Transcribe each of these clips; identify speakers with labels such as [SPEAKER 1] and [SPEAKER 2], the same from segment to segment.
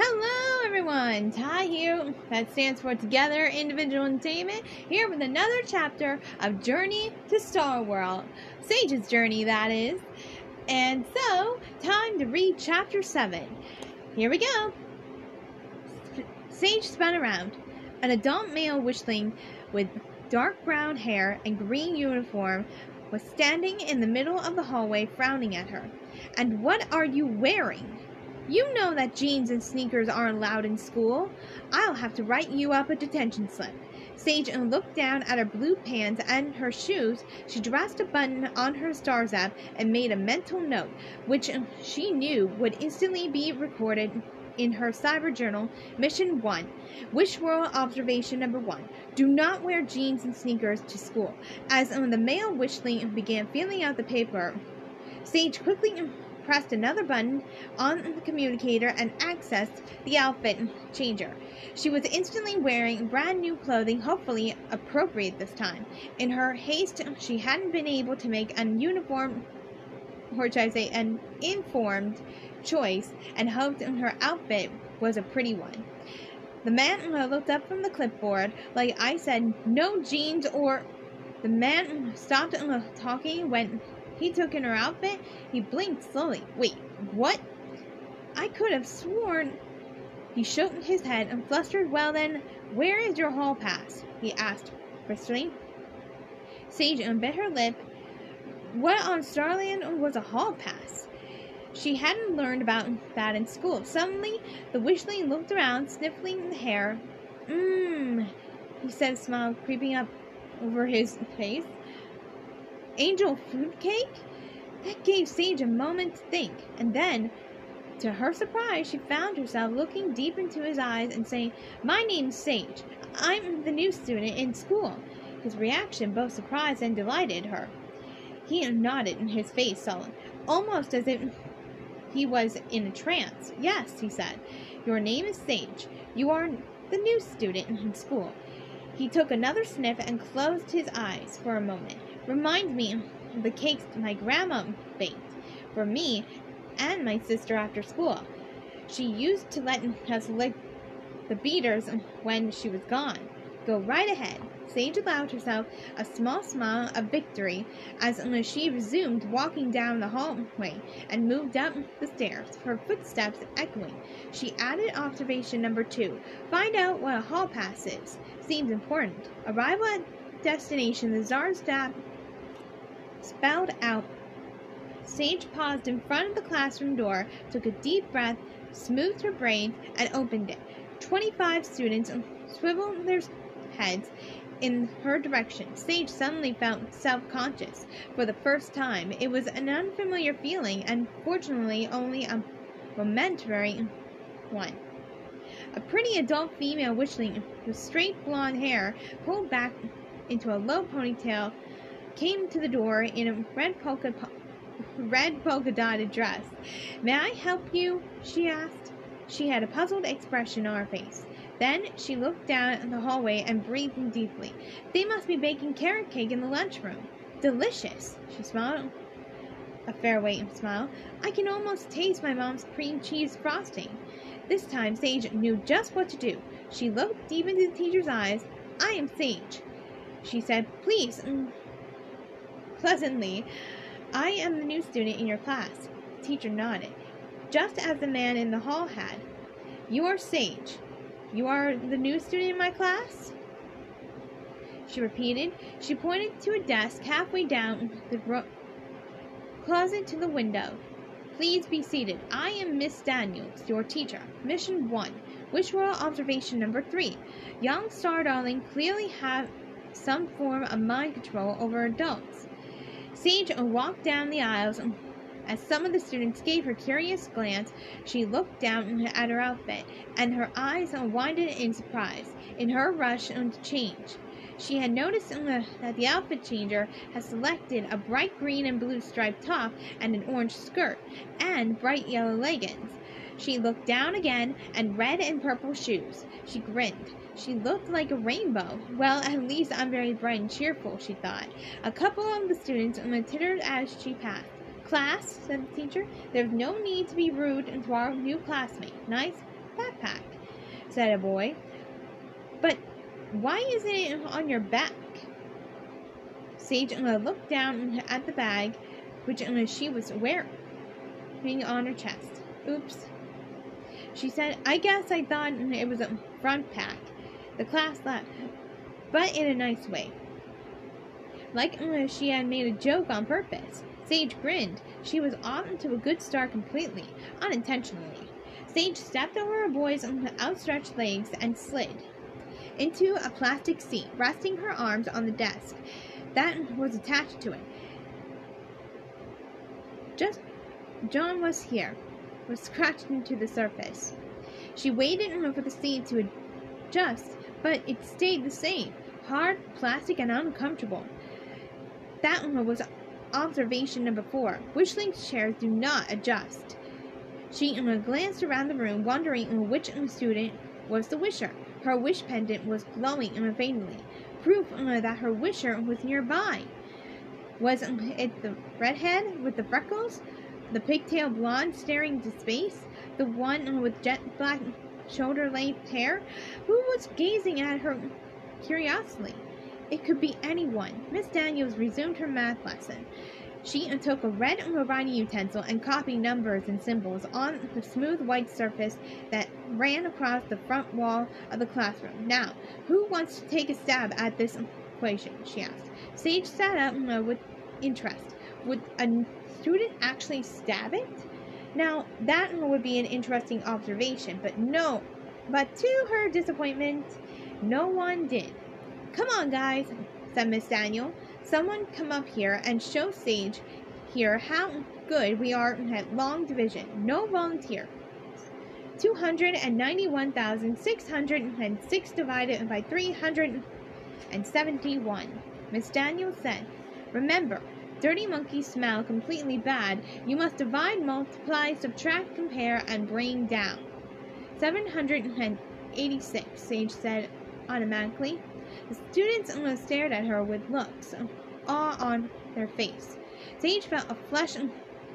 [SPEAKER 1] Hello, everyone. Ty here. That stands for Together Individual Entertainment. Here with another chapter of Journey to Star World. Sage's journey, that is. And so, time to read chapter 7. Here we go. Sage spun around. An adult male wishling with dark brown hair and green uniform was standing in the middle of the hallway frowning at her. And what are you wearing? You know that jeans and sneakers aren't allowed in school. I'll have to write you up a detention slip. Sage looked down at her blue pants and her shoes. She dressed a button on her Star-Zap and made a mental note, which she knew would instantly be recorded in her cyber journal. Mission 1. Wish World Observation Number 1. Do not wear jeans and sneakers to school. As the male wishling began filling out the paper, Sage quickly pressed another button on the communicator and accessed the outfit changer. She was instantly wearing brand new clothing, hopefully appropriate this time. In her haste, she hadn't been able to make an uniform, or should I say, an informed choice, and hoped her outfit was a pretty one. The man looked up from the clipboard, like I said, no jeans or. The man stopped talking, went he took in her outfit. He blinked slowly. Wait, what? I could have sworn. He shook his head and flustered. Well, then, where is your hall pass? he asked briskly. Sage unbit her lip. What on Starland was a hall pass? She hadn't learned about that in school. Suddenly, the wishling looked around, sniffling the hair. Mmm, he said, a smile creeping up over his face angel food cake? That gave Sage a moment to think, and then, to her surprise, she found herself looking deep into his eyes and saying, My name's Sage. I'm the new student in school. His reaction both surprised and delighted her. He nodded in his face sullen, almost as if he was in a trance. Yes, he said, your name is Sage. You are the new student in school. He took another sniff and closed his eyes for a moment. Reminds me of the cakes my grandma baked for me and my sister after school. She used to let us lick the beaters when she was gone. Go right ahead. Sage allowed herself a small smile of victory as she resumed walking down the hallway and moved up the stairs, her footsteps echoing. She added observation number two find out what a hall pass is. Seems important. Arrival at destination, the Czar's spelled out. Sage paused in front of the classroom door, took a deep breath, smoothed her brain, and opened it. Twenty-five students swiveled their heads in her direction. Sage suddenly felt self conscious for the first time. It was an unfamiliar feeling, and fortunately, only a momentary one. A pretty adult female wishling with straight blonde hair pulled back into a low ponytail came to the door in a red polka red polka dotted dress. May I help you? she asked. She had a puzzled expression on her face. Then she looked down at the hallway and breathed deeply. They must be baking carrot cake in the lunchroom. Delicious. She smiled a fairway smile. I can almost taste my mom's cream cheese frosting. This time Sage knew just what to do. She looked deep into the teacher's eyes. I am Sage. She said, Please, mm, pleasantly, I am the new student in your class. Teacher nodded, just as the man in the hall had. You are Sage. You are the new student in my class? She repeated. She pointed to a desk halfway down the ro- closet to the window. Please be seated. I am Miss Daniels, your teacher. Mission 1. Wish World Observation Number 3. Young Star Darling clearly have some form of mind control over adults. Sage walked down the aisles. As some of the students gave her curious glance, she looked down at her outfit, and her eyes widened in surprise. In her rush to change, she had noticed uh, that the outfit changer had selected a bright green and blue striped top and an orange skirt, and bright yellow leggings. She looked down again, and red and purple shoes. She grinned. She looked like a rainbow. Well, at least I'm very bright and cheerful, she thought. A couple of the students tittered as she passed. Class, said the teacher, there's no need to be rude and to our new classmate. Nice backpack, said a boy. But why isn't it on your back? Sage looked down at the bag, which she was wearing on her chest. Oops. She said, I guess I thought it was a front pack. The class laughed, but in a nice way. Like uh, she had made a joke on purpose. Sage grinned. She was off to a good start completely, unintentionally. Sage stepped over a boy's outstretched legs and slid into a plastic seat, resting her arms on the desk that was attached to it. Just John was here, was scratched into the surface. She waited for the seat to adjust, but it stayed the same hard, plastic, and uncomfortable. That was observation number four. Wishling's chairs do not adjust. She glanced around the room, wondering which student was the wisher. Her wish pendant was glowing faintly, proof that her wisher was nearby. Was it the redhead with the freckles? The pigtail blonde staring into space? The one with jet black shoulder length hair? Who was gazing at her curiously? It could be anyone. Miss Daniels resumed her math lesson. She took a red writing utensil and copied numbers and symbols on the smooth white surface that ran across the front wall of the classroom. Now, who wants to take a stab at this equation? she asked. Sage sat up with interest. With a student actually stab it? Now, that would be an interesting observation, but no. But to her disappointment, no one did. Come on, guys, said Miss Daniel. Someone come up here and show Sage here how good we are at long division. No volunteer. 291,606 divided by 371. Miss Daniel said, Remember, dirty monkeys smell completely bad. You must divide, multiply, subtract, compare, and bring down. 786, Sage said automatically. The students almost stared at her with looks of awe on their face. Sage felt a flush of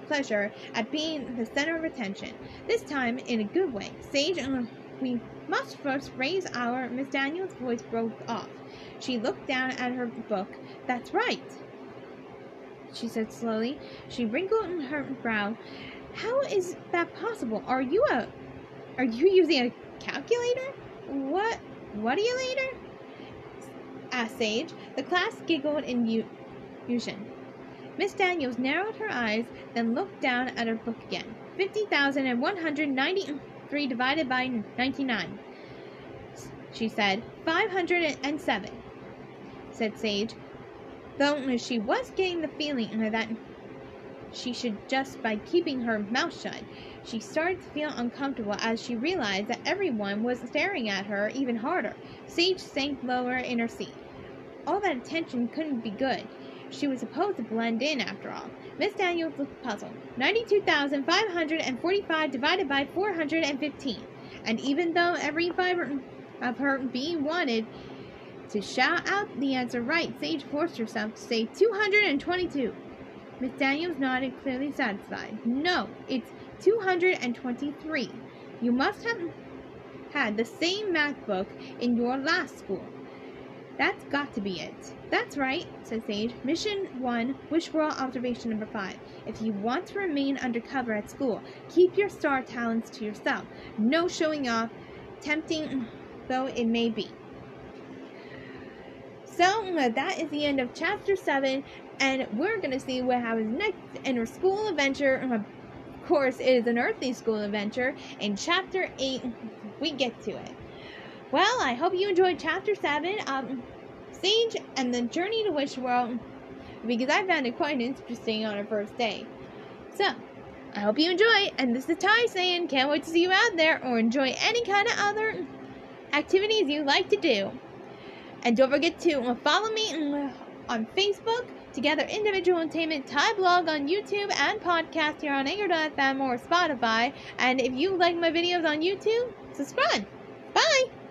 [SPEAKER 1] pleasure at being the center of attention, this time in a good way. Sage, we must first raise our Miss Daniels' voice broke off. She looked down at her book. That's right, she said slowly. She wrinkled her brow. How is that possible? Are you a are you using a calculator? What what are you later? asked Sage. The class giggled in unison. Miss Daniels narrowed her eyes, then looked down at her book again. Fifty thousand and one hundred ninety-three divided by ninety-nine, she said. Five hundred and seven, said Sage, though she was getting the feeling that she should just by keeping her mouth shut. She started to feel uncomfortable as she realized that everyone was staring at her even harder. Sage sank lower in her seat. All that attention couldn't be good. She was supposed to blend in after all. Miss Daniels looked puzzled. 92,545 divided by 415. And even though every fiber of her being wanted to shout out the answer right, Sage forced herself to say 222. Miss Daniels nodded, clearly satisfied. No, it's 223. You must have had the same math book in your last school. That's got to be it. That's right, said Sage. Mission 1, Wish World Observation Number 5. If you want to remain undercover at school, keep your star talents to yourself. No showing off, tempting though it may be. So uh, that is the end of chapter 7, and we're to see what happens next in our school adventure. Of course, it is an earthly school adventure. In chapter 8, we get to it. Well, I hope you enjoyed chapter 7, um, Sage and the Journey to Wish World, because I found it quite interesting on our first day. So, I hope you enjoy, and this is Ty saying, can't wait to see you out there, or enjoy any kind of other activities you like to do. And don't forget to uh, follow me on Facebook, Together Individual Entertainment, Ty Blog on YouTube, and podcast here on Anchor.fm or Spotify. And if you like my videos on YouTube, subscribe. Bye!